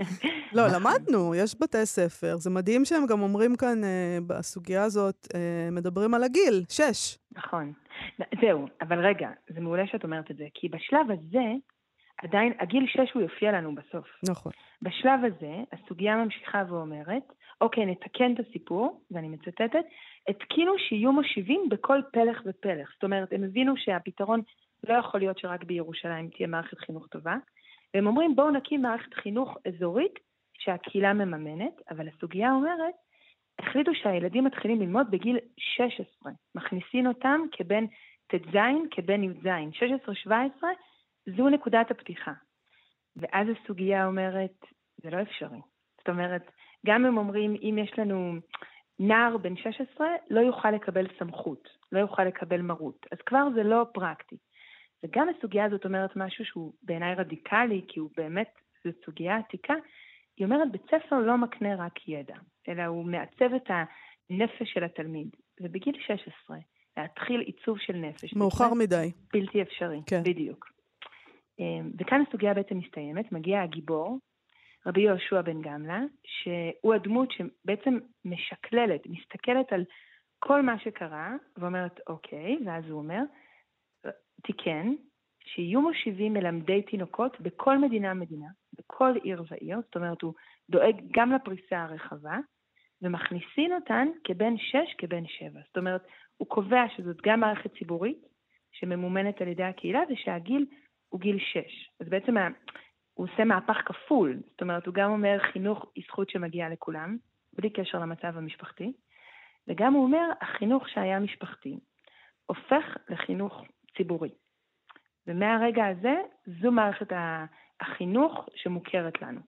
לא, למדנו, יש בתי ספר. זה מדהים שהם גם אומרים כאן, אה, בסוגיה הזאת, אה, מדברים על הגיל, שש. נכון. זהו, אבל רגע, זה מעולה שאת אומרת את זה, כי בשלב הזה, עדיין, הגיל שש הוא יופיע לנו בסוף. נכון. בשלב הזה, הסוגיה ממשיכה ואומרת, אוקיי, נתקן את הסיפור, ואני מצטטת, התקינו שיהיו מושיבים בכל פלח ופלח. זאת אומרת, הם הבינו שהפתרון לא יכול להיות שרק בירושלים תהיה מערכת חינוך טובה, והם אומרים בואו נקים מערכת חינוך אזורית שהקהילה מממנת, אבל הסוגיה אומרת, החליטו שהילדים מתחילים ללמוד בגיל 16, מכניסים אותם כבן ט"ז, כבן י"ז, 16-17, זו נקודת הפתיחה. ואז הסוגיה אומרת, זה לא אפשרי. זאת אומרת, גם אם אומרים, אם יש לנו נער בן 16, לא יוכל לקבל סמכות, לא יוכל לקבל מרות. אז כבר זה לא פרקטי. וגם הסוגיה הזאת אומרת משהו שהוא בעיניי רדיקלי, כי הוא באמת, זו סוגיה עתיקה, היא אומרת, בית ספר לא מקנה רק ידע, אלא הוא מעצב את הנפש של התלמיד. ובגיל 16, להתחיל עיצוב של נפש. מאוחר מדי. בלתי אפשרי, כן. בדיוק. אמ, וכאן הסוגיה בעצם מסתיימת, מגיע הגיבור, רבי יהושע בן גמלה, שהוא הדמות שבעצם משקללת, מסתכלת על כל מה שקרה, ואומרת, אוקיי, ואז הוא אומר, תיקן שיהיו מושיבים מלמדי תינוקות בכל מדינה מדינה, בכל עיר ועיר, זאת אומרת הוא דואג גם לפריסה הרחבה, ומכניסים אותן כבן שש, כבן שבע. זאת אומרת, הוא קובע שזאת גם מערכת ציבורית שממומנת על ידי הקהילה, ושהגיל הוא גיל שש. אז בעצם הוא עושה מהפך כפול, זאת אומרת, הוא גם אומר חינוך היא זכות שמגיעה לכולם, בלי קשר למצב המשפחתי, וגם הוא אומר, החינוך שהיה משפחתי הופך לחינוך ציבורי. ומהרגע הזה, זו מערכת החינוך שמוכרת לנו.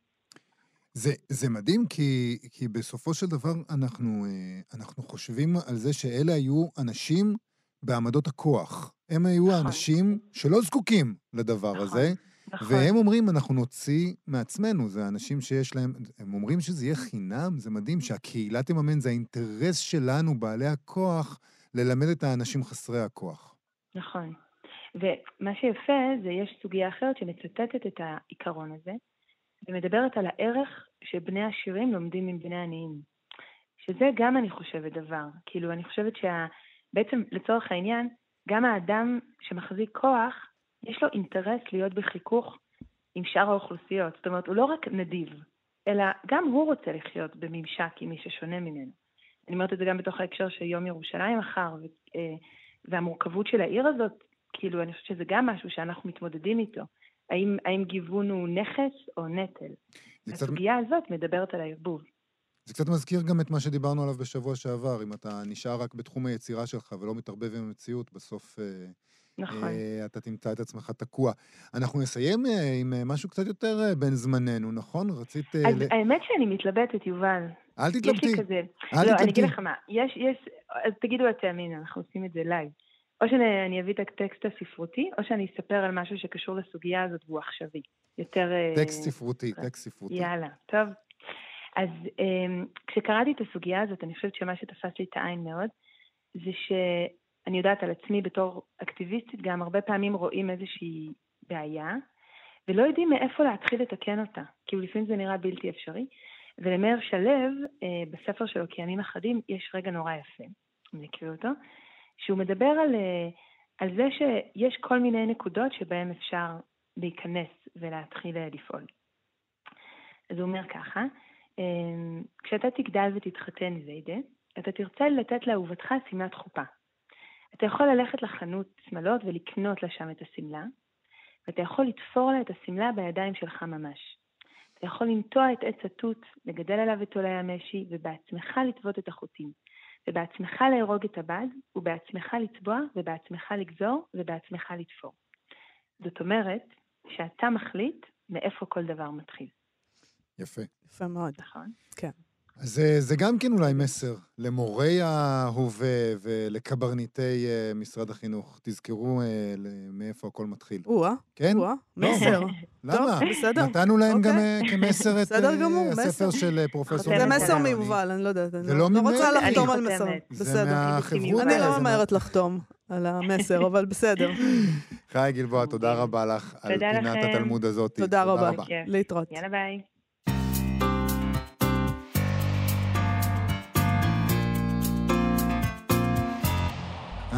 זה, זה מדהים, כי, כי בסופו של דבר אנחנו, אה, אנחנו חושבים על זה שאלה היו אנשים בעמדות הכוח. הם היו נכון. האנשים שלא זקוקים לדבר נכון, הזה, נכון. והם אומרים, אנחנו נוציא מעצמנו, זה האנשים שיש להם, הם אומרים שזה יהיה חינם, זה מדהים שהקהילה תממן, זה האינטרס שלנו, בעלי הכוח, ללמד את האנשים חסרי הכוח. נכון. ומה שיפה זה יש סוגיה אחרת שמצטטת את העיקרון הזה, ומדברת על הערך שבני עשירים לומדים מבני עניים. שזה גם, אני חושבת, דבר. כאילו, אני חושבת שבעצם, לצורך העניין, גם האדם שמחזיק כוח, יש לו אינטרס להיות בחיכוך עם שאר האוכלוסיות. זאת אומרת, הוא לא רק נדיב, אלא גם הוא רוצה לחיות בממשק עם מי ששונה ממנו. אני אומרת את זה גם בתוך ההקשר של יום ירושלים מחר, אה, והמורכבות של העיר הזאת, כאילו, אני חושבת שזה גם משהו שאנחנו מתמודדים איתו. האם, האם גיוון הוא נכס או נטל? הסוגיה קצת... הזאת מדברת על הערבוב. זה קצת מזכיר גם את מה שדיברנו עליו בשבוע שעבר, אם אתה נשאר רק בתחום היצירה שלך ולא מתערבב עם המציאות, בסוף אה, נכון. אה, אתה תמצא את עצמך תקוע. אנחנו נסיים אה, עם אה, משהו קצת יותר אה, בין זמננו, נכון? רצית... אה, אז ל... האמת שאני מתלבטת, יובל. אל תתלבטי. יש לי כזה... אל לא, תתלבטי. אני אגיד לך מה, יש, יש... אז תגידו אתם, הנה, אנחנו עושים את זה live. או שאני אביא את הטקסט הספרותי, או שאני אספר על משהו שקשור לסוגיה הזאת והוא עכשווי. יותר... טקסט ספרותי, טקסט ספרותי. יאללה, טוב. אז אממ, כשקראתי את הסוגיה הזאת, אני חושבת שמה שתפס לי את העין מאוד, זה שאני יודעת על עצמי בתור אקטיביסטית, גם הרבה פעמים רואים איזושהי בעיה, ולא יודעים מאיפה להתחיל לתקן אותה, כי לפעמים זה נראה בלתי אפשרי. ולמאיר שלו, אה, בספר שלו, כימים אחדים, יש רגע נורא יפה, אני אקריא אותו, שהוא מדבר על, אה, על זה שיש כל מיני נקודות שבהן אפשר להיכנס ולהתחיל אה, לפעול. אז הוא אומר ככה, כשאתה תגדל ותתחתן זיידה, אתה תרצה לתת לאהובתך שמלת חופה. אתה יכול ללכת לחנות שמלות ולקנות לה שם את השמלה, ואתה יכול לתפור לה את השמלה בידיים שלך ממש. אתה יכול לנטוע את עץ התות, לגדל עליו את עולי המשי, ובעצמך לטוות את החוטים. ובעצמך לארוג את הבד, ובעצמך לצבוע, ובעצמך לגזור, ובעצמך לתפור. זאת אומרת, שאתה מחליט מאיפה כל דבר מתחיל. יפה. יפה מאוד. נכון. כן. אז זה גם כן אולי מסר למורי ההווה ולקברניטי אה, משרד החינוך. תזכרו אה, מאיפה הכל מתחיל. או-אה. כן? או-אה, מסר. למה? בסדר. נתנו להם גם אוקיי. אה, כמסר את הספר. של פרופסור... זה אני מסר אני- מיובל, אני לא יודעת. אני זה לא לא לא ממני. רוצה אני לחתום על. מסר. זה בסדר. מהחברותא. אני זה לא מה- ממהרת לחתום על המסר, אבל בסדר. חי גלבוע, תודה רבה לך על פינת. התלמוד הזאת. תודה רבה. להתראות. יאללה ביי.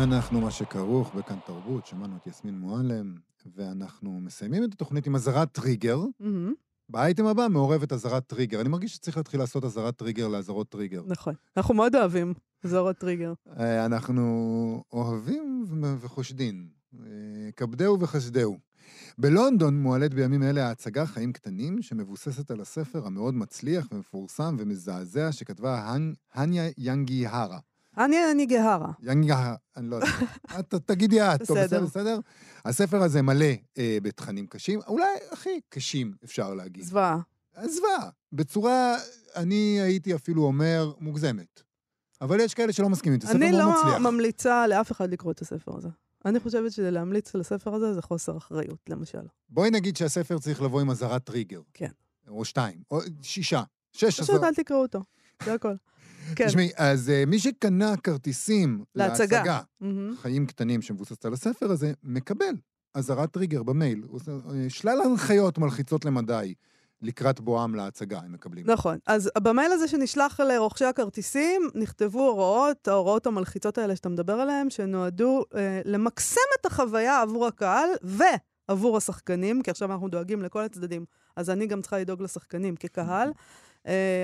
אנחנו מה שכרוך בכאן תרבות, שמענו את יסמין מועלם, ואנחנו מסיימים את התוכנית עם אזהרת טריגר. באייטם הבא מעורבת אזהרת טריגר. אני מרגיש שצריך להתחיל לעשות אזהרת טריגר לאזהרות טריגר. נכון. אנחנו מאוד אוהבים אזהרות טריגר. אה, אנחנו אוהבים ו- וחושבין. אה, כבדהו וחסדהו. בלונדון מועלית בימים אלה ההצגה חיים קטנים, שמבוססת על הספר המאוד מצליח ומפורסם ומזעזע שכתבה הנ- הניה ינגי הרה. אני אני גהרה. ינגי הרה, אני לא יודע. את תגידי את, טוב, בסדר. בסדר? הספר הזה מלא אה, בתכנים קשים, אולי הכי קשים, אפשר להגיד. זוועה. זוועה. בצורה, אני הייתי אפילו אומר, מוגזמת. אבל יש כאלה שלא מסכימים, זה ספר אני מאוד לא מצליח. ממליצה לאף אחד לקרוא את הספר הזה. אני חושבת שלהמליץ על הספר הזה זה חוסר אחריות, למשל. בואי נגיד שהספר צריך לבוא עם אזהרת טריגר. כן. או שתיים, או שישה. שש פשוט אזהרות. אל תקראו אותו, זה הכל. כן. תשמעי, אז אה, מי שקנה כרטיסים להצגה. להצגה, מהמם. חיים קטנים שמבוססת על הספר הזה, מקבל אזהרת טריגר במייל. אה, שלל הנחיות מלחיצות למדי לקראת בואם להצגה, הם מקבלים. נכון. אז במייל הזה שנשלח לרוכשי הכרטיסים, נכתבו הוראות, ההוראות המלחיצות האלה שאתה מדבר עליהן, שנועדו אה, למקסם את החוויה עבור הקהל ועבור השחקנים, כי עכשיו אנחנו דואגים לכל הצדדים, אז אני גם צריכה לדאוג לשחקנים כקהל. אה,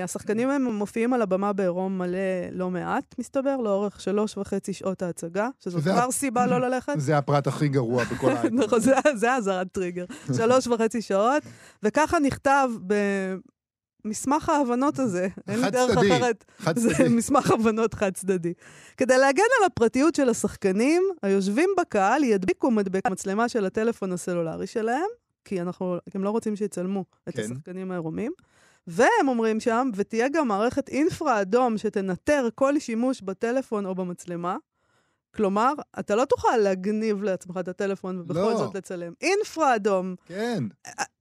השחקנים הם מופיעים על הבמה בעירום מלא לא מעט, מסתבר, לאורך שלוש וחצי שעות ההצגה, שזו כבר סיבה לא ללכת. זה הפרט הכי גרוע בכל האייטם. נכון, זה- זה אזהרת טריגר. שלוש וחצי שעות, וככה נכתב במסמך ההבנות הזה, אין לי דרך חד-צדדי. אחרת, חד זה צדדי. מסמך הבנות חד-צדדי. כדי להגן על הפרטיות של השחקנים, היושבים בקהל ידביקו מדבק מצלמה של הטלפון הסלולרי שלהם, כי אנחנו, הם לא רוצים שיצלמו את כן. השחקנים העירומים. והם אומרים שם, ותהיה גם מערכת אינפרה אדום שתנטר כל שימוש בטלפון או במצלמה. כלומר, אתה לא תוכל להגניב לעצמך את הטלפון ובכל לא. זאת לצלם. אינפרה אדום. כן,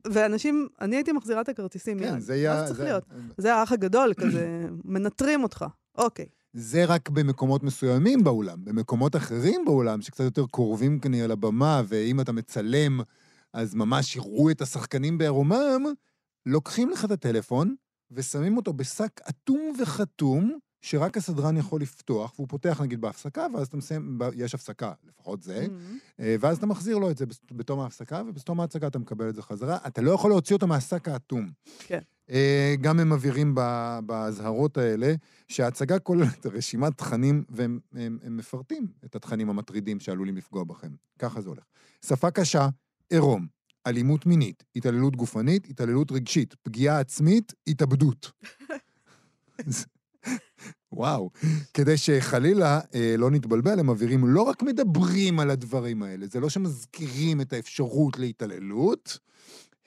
ואנשים, אני הייתי מחזירה את הכרטיסים כן, מיד. זה מה יהיה... צריך זה- להיות? זה האח הגדול, כזה, מנטרים אותך. אוקיי. זה רק במקומות מסוימים באולם. במקומות אחרים באולם, שקצת יותר קרובים כנראה לבמה, ואם אתה מצלם, אז ממש יראו את השחקנים בעירומם, לוקחים לך את הטלפון ושמים אותו בשק אטום וחתום, שרק הסדרן יכול לפתוח, והוא פותח נגיד בהפסקה, ואז אתה מסיים, יש הפסקה, לפחות זה, Mm-hmm. אה, ואז אתה מחזיר לו את זה בתום ההפסקה, ובתום ההצגה אתה מקבל את זה חזרה. אתה לא יכול להוציא אותו מהשק האטום. כן. אה, גם הם מבהירים באזהרות האלה, שההצגה כוללת רשימת תכנים, והם הם, הם מפרטים את התכנים המטרידים שעלולים לפגוע בכם. ככה זה הולך. שפה קשה, עירום, אלימות מינית, התעללות גופנית, התעללות רגשית, פגיעה עצמית, התאבדות. וואו. כדי שחלילה אה, לא נתבלבל, הם מבהירים, לא רק מדברים על הדברים האלה, זה לא שמזכירים את האפשרות להתעללות,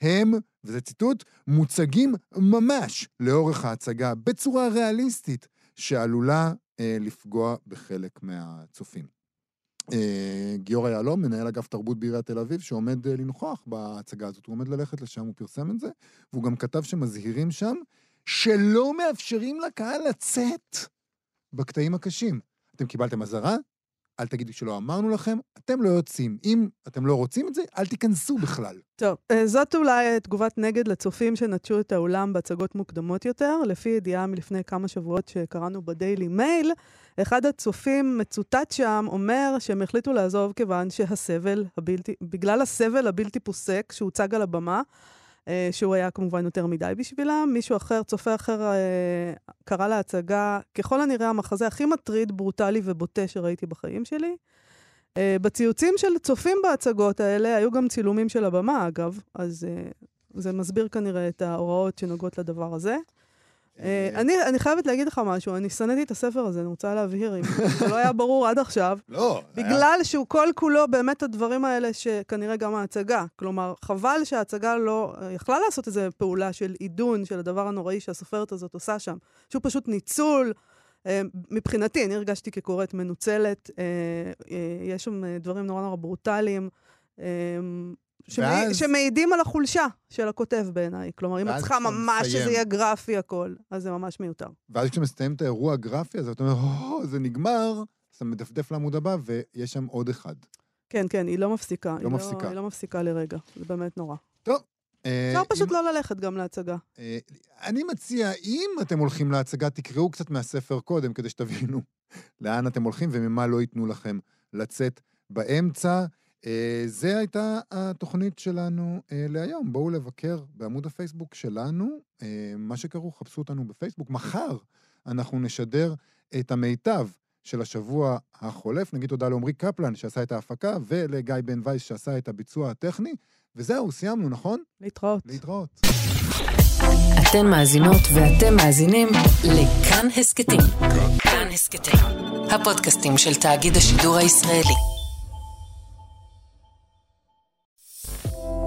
הם, וזה ציטוט, מוצגים ממש לאורך ההצגה בצורה ריאליסטית, שעלולה אה, לפגוע בחלק מהצופים. אה, גיורא יהלום, מנהל אגף תרבות בעיריית תל אביב, שעומד אה, לנכוח בהצגה הזאת, הוא עומד ללכת לשם, הוא פרסם את זה, והוא גם כתב שמזהירים שם שלא מאפשרים לקהל לצאת בקטעים הקשים. אתם קיבלתם אזהרה? אל תגידו שלא אמרנו לכם, אתם לא יוצאים. אם אתם לא רוצים את זה, אל תיכנסו בכלל. טוב, אה, זאת אולי תגובת נגד לצופים שנטשו את האולם בהצגות מוקדמות יותר. לפי ידיעה מלפני כמה שבועות שקראנו בדיילי מייל, אחד הצופים מצוטט שם אומר שהם החליטו לעזוב כיוון שהסבל הבלתי, בגלל הסבל הבלתי פוסק שהוצג על הבמה, שהוא היה כמובן יותר מדי בשבילם. מישהו אחר, צופה אחר, אה, קרא להצגה, ככל הנראה המחזה הכי מטריד, ברוטלי ובוטה שראיתי בחיים שלי. Uh, בציוצים של צופים בהצגות האלה היו גם צילומים של הבמה, אגב, אז זה מסביר כנראה את ההוראות שנוגעות לדבר הזה. Uh, אני, אני חייבת להגיד לך משהו, אני שנאתי את הספר הזה, אני רוצה להבהיר, אם זה לא היה ברור עד עכשיו, לא. בגלל שהוא כל כולו באמת הדברים האלה שכנראה גם ההצגה. כלומר, חבל שההצגה לא יכלה לעשות איזו פעולה של עידון של הדבר הנוראי שהסופרת הזאת עושה שם, שהוא פשוט ניצול. אה, מבחינתי, אני הרגשתי כקוראת מנוצלת, אה, אה, יש שם אה, דברים נורא נורא ברוטליים, אה, ואז- שמעידים על החולשה של הכותב בעיניי. כלומר, אם את צריכה ממש שזה יהיה גרפי הכל, אז זה ממש מיותר. ואז כשמסתיים את האירוע הגרפי הזה, אתה אומר, או, זה נגמר, אז אתה מדפדף לעמוד הבא, ויש שם עוד אחד. כן, כן, היא לא מפסיקה. היא מפסיקה. היא לא מפסיקה לרגע, זה באמת נורא. אה, אפשר פשוט אם- לא ללכת גם להצגה. אה, אני מציע, אם אתם הולכים להצגה, תקראו קצת מהספר קודם, כדי שתבינו לאן אתם הולכים וממה לא ייתנו לכם לצאת באמצע. אה, זה הייתה התוכנית שלנו אה, להיום. בואו לבקר בעמוד הפייסבוק שלנו, אה, מה שקראו, חפשו אותנו בפייסבוק. מחר אנחנו נשדר את המיטב של השבוע החולף. נגיד תודה לעמרי קפלן שעשה את ההפקה, ולגיא בן וייס שעשה את הביצוע הטכני. וזהו, סיימנו, נכון? להתראות. להתראות. אתן מאזינות ואתם מאזינים לכאן הסכתים. כאן הסכתים, הפודקאסטים של תאגיד השידור הישראלי.